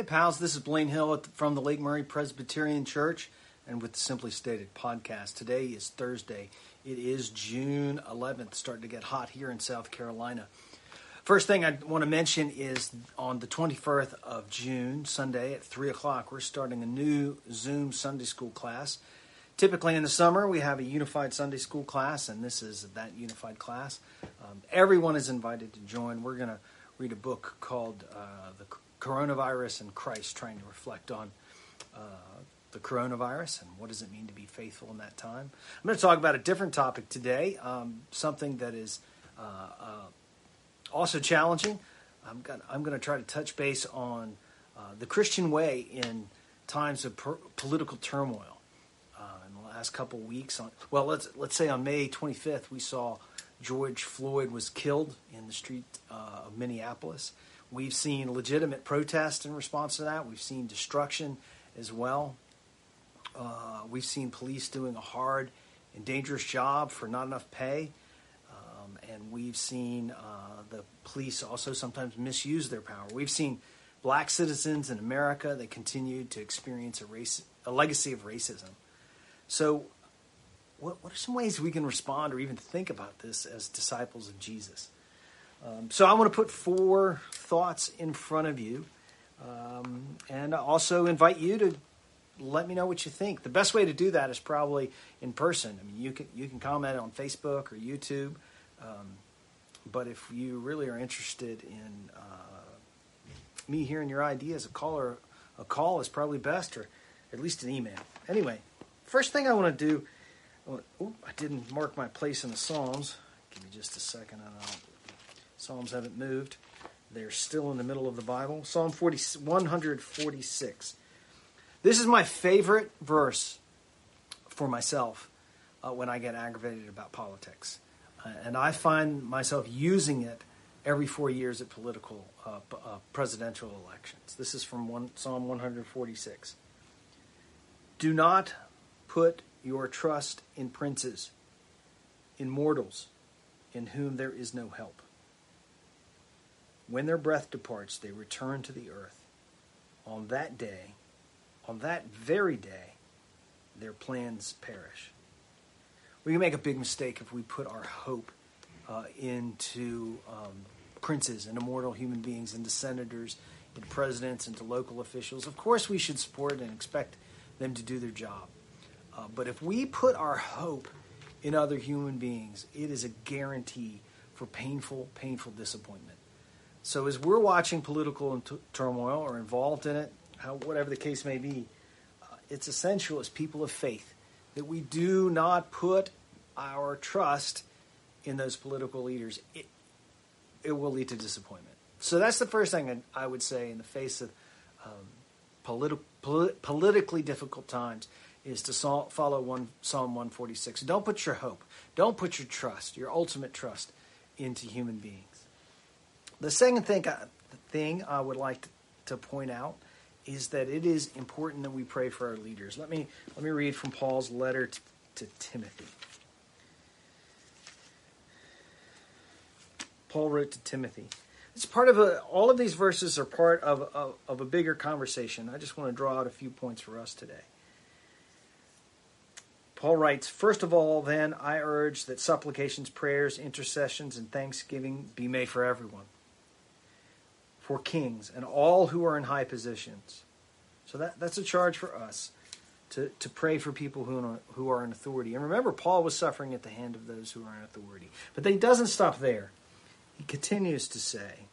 Hey, pals, this is Blaine Hill from the Lake Murray Presbyterian Church and with the Simply Stated podcast. Today is Thursday. It is June 11th, starting to get hot here in South Carolina. First thing I want to mention is on the 21st of June, Sunday at 3 o'clock, we're starting a new Zoom Sunday school class. Typically in the summer, we have a unified Sunday school class, and this is that unified class. Um, everyone is invited to join. We're going to read a book called uh, The Coronavirus and Christ, trying to reflect on uh, the coronavirus and what does it mean to be faithful in that time. I'm going to talk about a different topic today, um, something that is uh, uh, also challenging. I'm going, I'm going to try to touch base on uh, the Christian way in times of per- political turmoil. Uh, in the last couple weeks, on well, let's let's say on May 25th, we saw George Floyd was killed in the street uh, of Minneapolis. We've seen legitimate protest in response to that. We've seen destruction as well. Uh, we've seen police doing a hard and dangerous job for not enough pay. Um, and we've seen uh, the police also sometimes misuse their power. We've seen black citizens in America that continue to experience a, race, a legacy of racism. So, what, what are some ways we can respond or even think about this as disciples of Jesus? Um, so I want to put four thoughts in front of you, um, and also invite you to let me know what you think. The best way to do that is probably in person. I mean, you can you can comment on Facebook or YouTube, um, but if you really are interested in uh, me hearing your ideas, a call or a call is probably best, or at least an email. Anyway, first thing I want to do. Oh, I didn't mark my place in the Psalms. Give me just a second, and I'll Psalms haven't moved. They're still in the middle of the Bible. Psalm 40, 146. This is my favorite verse for myself uh, when I get aggravated about politics. Uh, and I find myself using it every four years at political uh, uh presidential elections. This is from one, Psalm 146. Do not put your trust in princes, in mortals, in whom there is no help. When their breath departs, they return to the earth. On that day, on that very day, their plans perish. We can make a big mistake if we put our hope uh, into um, princes and immortal human beings, into senators, into presidents, into local officials. Of course, we should support and expect them to do their job. Uh, but if we put our hope in other human beings, it is a guarantee for painful, painful disappointment. So as we're watching political t- turmoil or involved in it, how, whatever the case may be, uh, it's essential as people of faith that we do not put our trust in those political leaders. It, it will lead to disappointment. So that's the first thing I would say in the face of um, politi- polit- politically difficult times is to follow one, Psalm 146. Don't put your hope, don't put your trust, your ultimate trust, into human beings. The second thing, uh, thing I would like to point out is that it is important that we pray for our leaders. Let me let me read from Paul's letter to, to Timothy. Paul wrote to Timothy. It's part of a, all of these verses are part of, of, of a bigger conversation. I just want to draw out a few points for us today. Paul writes, First of all, then, I urge that supplications, prayers, intercessions, and thanksgiving be made for everyone for kings and all who are in high positions. So that, that's a charge for us to, to pray for people who who are in authority. And remember, Paul was suffering at the hand of those who are in authority. But he doesn't stop there. He continues to say,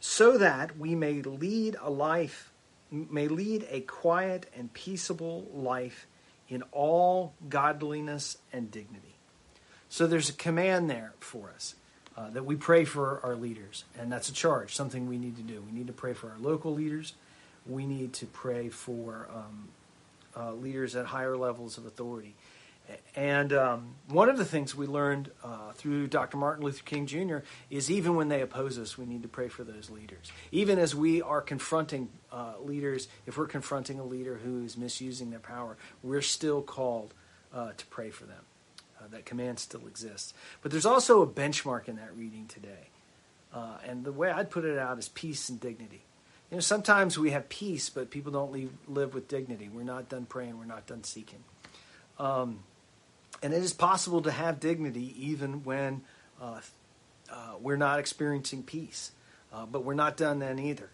so that we may lead a life, may lead a quiet and peaceable life in all godliness and dignity. So there's a command there for us uh, that we pray for our leaders, and that's a charge, something we need to do. We need to pray for our local leaders. We need to pray for um, uh, leaders at higher levels of authority. And um, one of the things we learned uh, through Dr. Martin Luther King Jr. is even when they oppose us, we need to pray for those leaders. Even as we are confronting uh, leaders, if we're confronting a leader who is misusing their power, we're still called uh, to pray for them. Uh, that command still exists. But there's also a benchmark in that reading today. Uh, and the way I'd put it out is peace and dignity. You know, sometimes we have peace, but people don't leave, live with dignity. We're not done praying. We're not done seeking. Um, and it is possible to have dignity even when uh, uh, we're not experiencing peace. Uh, but we're not done then either.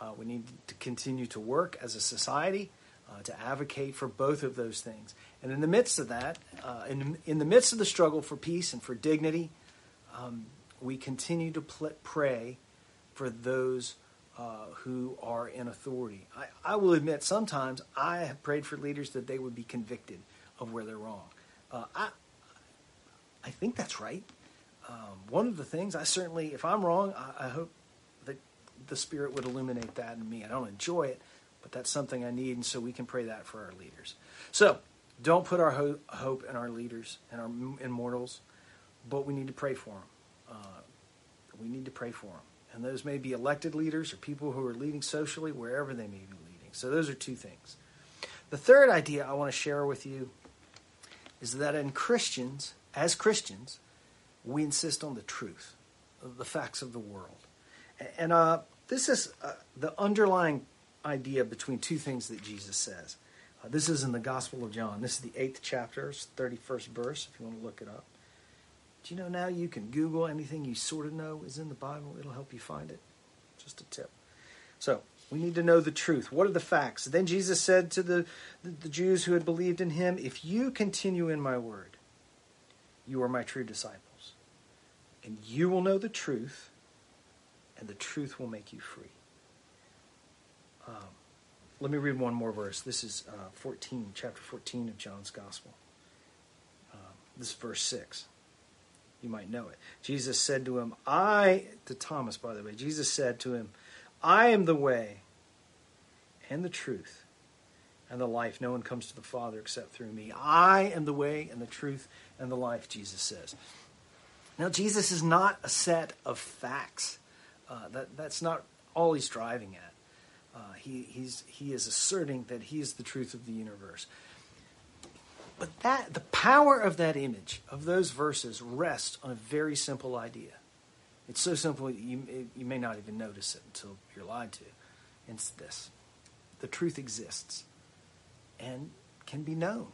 Uh, we need to continue to work as a society uh, to advocate for both of those things. And in the midst of that, uh, in, in the midst of the struggle for peace and for dignity, um, we continue to pl- pray for those uh, who are in authority. I, I, will admit, sometimes I have prayed for leaders that they would be convicted of where they're wrong. Uh, I, I think that's right. Um, one of the things I certainly, if I'm wrong, I, I hope that the Spirit would illuminate that in me. I don't enjoy it, but that's something I need, and so we can pray that for our leaders. So don't put our ho- hope in our leaders and our immortals, but we need to pray for them. Uh, we need to pray for them. And those may be elected leaders or people who are leading socially, wherever they may be leading. So those are two things. The third idea I want to share with you is that in Christians, as Christians, we insist on the truth, the facts of the world. And uh, this is uh, the underlying idea between two things that Jesus says. Uh, this is in the Gospel of John. This is the eighth chapter, 31st verse, if you want to look it up. Do you know now you can Google anything you sort of know is in the Bible? It'll help you find it. Just a tip. So, we need to know the truth. What are the facts? Then Jesus said to the, the, the Jews who had believed in him, If you continue in my word, you are my true disciples. And you will know the truth, and the truth will make you free. Um, let me read one more verse. This is uh, 14, chapter 14 of John's Gospel. Um, this is verse 6. You might know it. Jesus said to him, I, to Thomas, by the way, Jesus said to him, I am the way and the truth and the life. No one comes to the Father except through me. I am the way and the truth and the life, Jesus says. Now, Jesus is not a set of facts. Uh, that, that's not all he's driving at. Uh, he, he's, he is asserting that he is the truth of the universe. But that the power of that image, of those verses, rests on a very simple idea. It's so simple you, you may not even notice it until you're lied to. It's this the truth exists and can be known.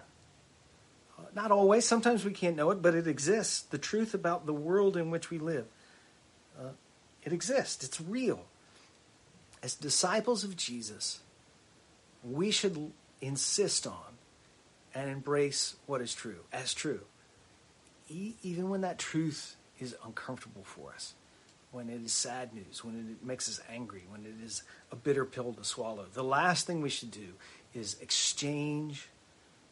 Uh, not always, sometimes we can't know it, but it exists. The truth about the world in which we live. Uh, it exists, it's real. As disciples of Jesus, we should insist on and embrace what is true as true, e- even when that truth is uncomfortable for us, when it is sad news, when it makes us angry, when it is a bitter pill to swallow. The last thing we should do is exchange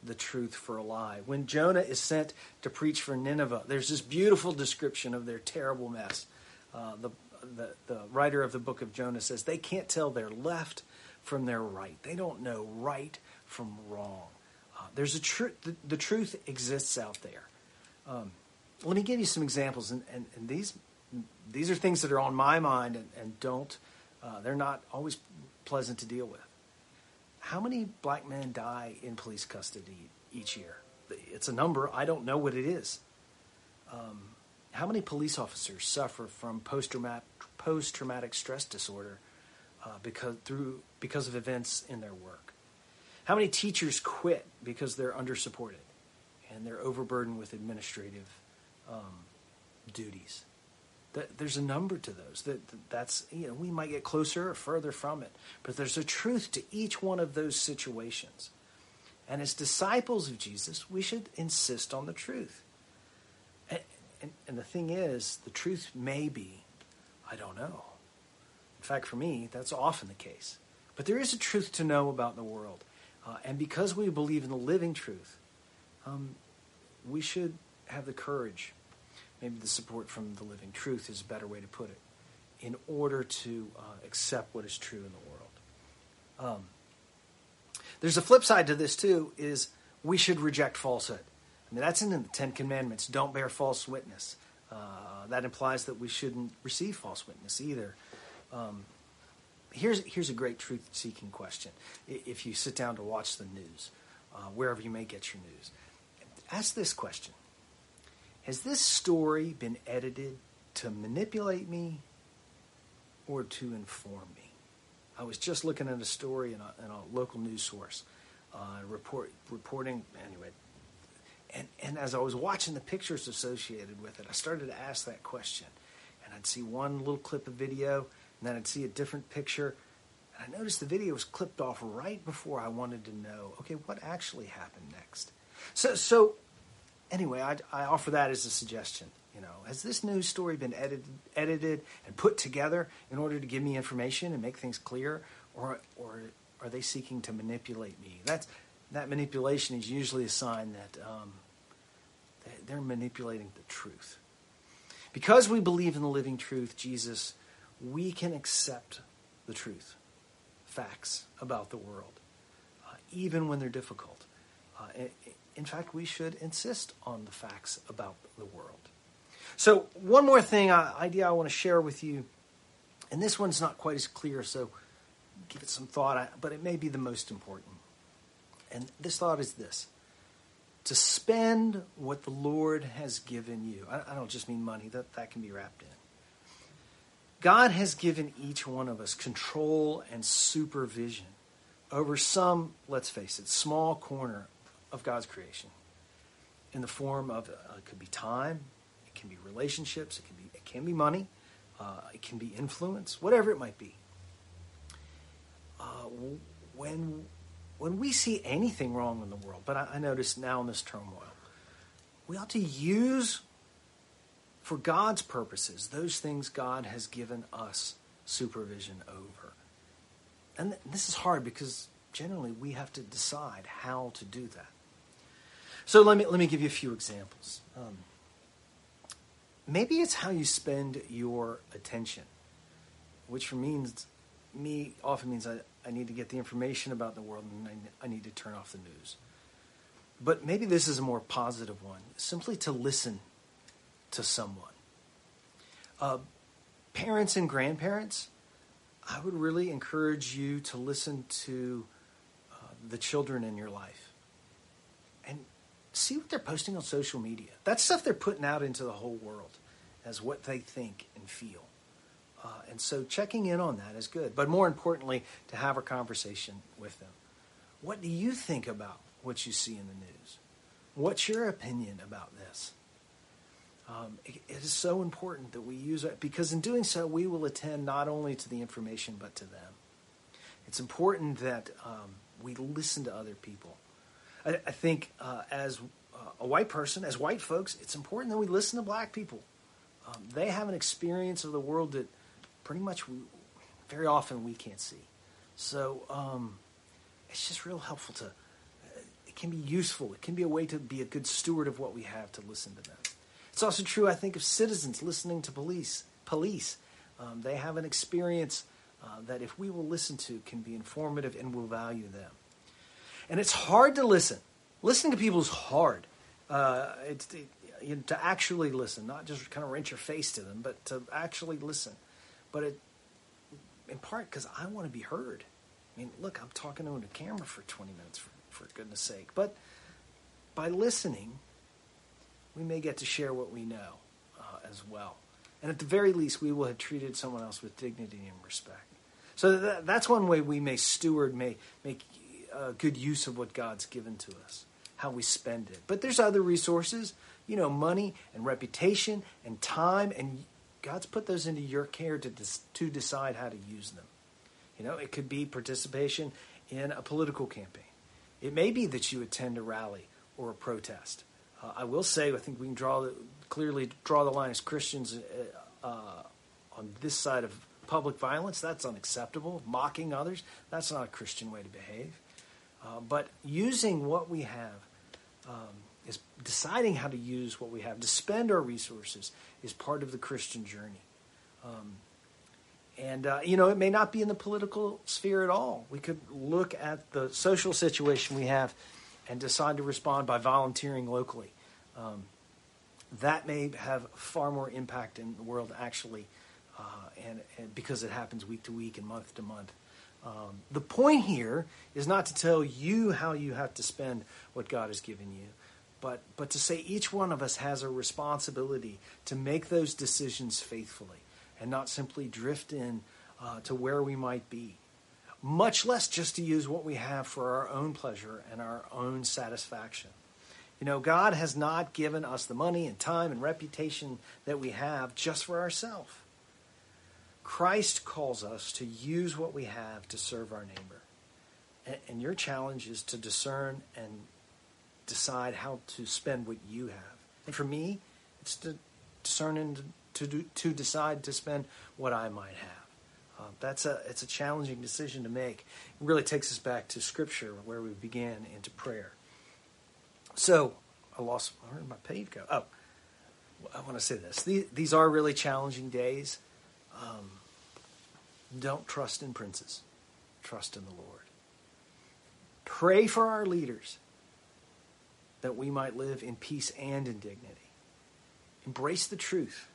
the truth for a lie. When Jonah is sent to preach for Nineveh, there's this beautiful description of their terrible mess. Uh, the, the, the writer of the book of Jonah says they can't tell their left from their right. They don't know right from wrong. Uh, there's a truth. The, the, truth exists out there. Um, let me give you some examples, and, and, and, these these are things that are on my mind, and, and don't. Uh, they're not always pleasant to deal with. How many black men die in police custody each year? It's a number. I don't know what it is. Um, how many police officers suffer from post-traumatic, post-traumatic stress disorder uh, because through because of events in their work? How many teachers quit because they're undersupported and they're overburdened with administrative um, duties? There's a number to those. That that's you know we might get closer or further from it, but there's a truth to each one of those situations. And as disciples of Jesus, we should insist on the truth. And, and, and the thing is, the truth may be, I don't know. In fact, for me, that's often the case. But there is a truth to know about the world. Uh, and because we believe in the living truth, um, we should have the courage, maybe the support from the living truth is a better way to put it, in order to uh, accept what is true in the world. Um, there's a flip side to this too, is we should reject falsehood. I mean, that's in the Ten Commandments. Don't bear false witness. Uh, that implies that we shouldn't receive false witness either. Um, here's here's a great truth seeking question. If you sit down to watch the news, uh, wherever you may get your news, ask this question: Has this story been edited to manipulate me or to inform me? I was just looking at a story in a, in a local news source, uh, report reporting anyway. And and as I was watching the pictures associated with it, I started to ask that question, and I'd see one little clip of video, and then I'd see a different picture, and I noticed the video was clipped off right before I wanted to know, okay, what actually happened next. So so anyway, I, I offer that as a suggestion. You know, has this news story been edited, edited and put together in order to give me information and make things clear, or or are they seeking to manipulate me? That's that manipulation is usually a sign that um, they're manipulating the truth. Because we believe in the living truth, Jesus, we can accept the truth, facts about the world, uh, even when they're difficult. Uh, in fact, we should insist on the facts about the world. So, one more thing, uh, idea I want to share with you, and this one's not quite as clear, so give it some thought, but it may be the most important. And this thought is this to spend what the Lord has given you. I, I don't just mean money, that, that can be wrapped in. God has given each one of us control and supervision over some, let's face it, small corner of God's creation in the form of uh, it could be time, it can be relationships, it can be it can be money, uh, it can be influence, whatever it might be. Uh, when when we see anything wrong in the world, but I, I notice now in this turmoil, we ought to use for God's purposes those things God has given us supervision over. And th- this is hard because generally we have to decide how to do that. So let me let me give you a few examples. Um, maybe it's how you spend your attention, which for means me often means I, I need to get the information about the world and I, need to turn off the news. But maybe this is a more positive one simply to listen to someone. Uh, parents and grandparents, I would really encourage you to listen to uh, the children in your life and see what they're posting on social media. That's stuff they're putting out into the whole world as what they think and feel. Uh, and so checking in on that is good. But more importantly, to have a conversation with them. What do you think about what you see in the news? What's your opinion about this? Um, it, it is so important that we use it because in doing so, we will attend not only to the information but to them. It's important that um, we listen to other people. I, I think uh, as uh, a white person, as white folks, it's important that we listen to black people. Um, they have an experience of the world that pretty much we, very often we can't see. So um, it's just real helpful to. It can be useful. It can be a way to be a good steward of what we have to listen to them. It's also true, I think, of citizens listening to police. Police, um, they have an experience uh, that, if we will listen to, can be informative and will value them. And it's hard to listen. Listening to people is hard. Uh, it's it, you know, to actually listen, not just kind of wrench your face to them, but to actually listen but it, in part because I want to be heard. I mean, look, I'm talking to a camera for 20 minutes, for, for goodness sake. But by listening, we may get to share what we know uh, as well. And at the very least, we will have treated someone else with dignity and respect. So that, that's one way we may steward, may make uh, good use of what God's given to us, how we spend it. But there's other resources, you know, money and reputation and time and God's put those into your care to, to decide how to use them. You know, it could be participation in a political campaign. It may be that you attend a rally or a protest. Uh, I will say, I think we can draw the, clearly draw the line as Christians uh, uh, on this side of public violence. That's unacceptable. Mocking others, that's not a Christian way to behave. Uh, but using what we have um, is deciding how to use what we have to spend our resources is part of the Christian journey. Um, and, uh, you know, it may not be in the political sphere at all. We could look at the social situation we have and decide to respond by volunteering locally. Um, that may have far more impact in the world, actually, uh, and, and, because it happens week to week and month to month. Um, the point here is not to tell you how you have to spend what God has given you, but, but to say each one of us has a responsibility to make those decisions faithfully and not simply drift in uh, to where we might be. much less just to use what we have for our own pleasure and our own satisfaction. You know, God has not given us the money and time and reputation that we have just for ourselves. Christ calls us to use what we have to serve our neighbor. And your challenge is to discern and decide how to spend what you have. And for me, it's to discern and to, do, to decide to spend what I might have. Uh, that's a it's a challenging decision to make. It really takes us back to Scripture where we began into prayer. So I lost where did my page go? Oh, I want to say this. These, these are really challenging days. Um, don't trust in princes. Trust in the Lord. Pray for our leaders that we might live in peace and in dignity. Embrace the truth.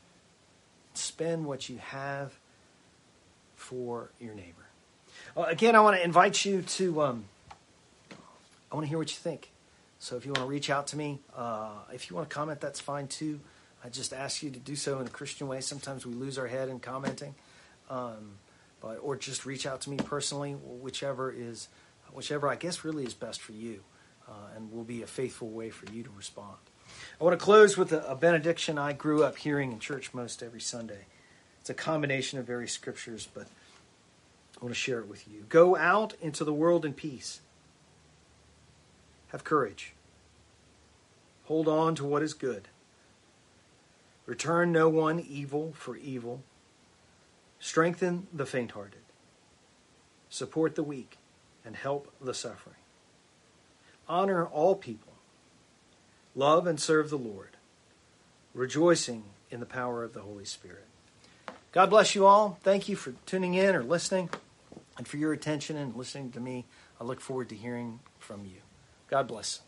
Spend what you have for your neighbor. Uh, again, I want to invite you to, um, I want to hear what you think. So if you want to reach out to me, uh, if you want to comment, that's fine too. I just ask you to do so in a Christian way. Sometimes we lose our head in commenting, um, but or just reach out to me personally, whichever is, whichever I guess really is best for you, uh, and will be a faithful way for you to respond. I want to close with a, a benediction I grew up hearing in church most every Sunday. It's a combination of various scriptures, but I want to share it with you. Go out into the world in peace. Have courage. Hold on to what is good. Return no one evil for evil. Strengthen the faint hearted. Support the weak and help the suffering. Honor all people Love and serve the Lord, rejoicing in the power of the Holy Spirit. God bless you all. Thank you for tuning in or listening and for your attention and listening to me. I look forward to hearing from you. God bless.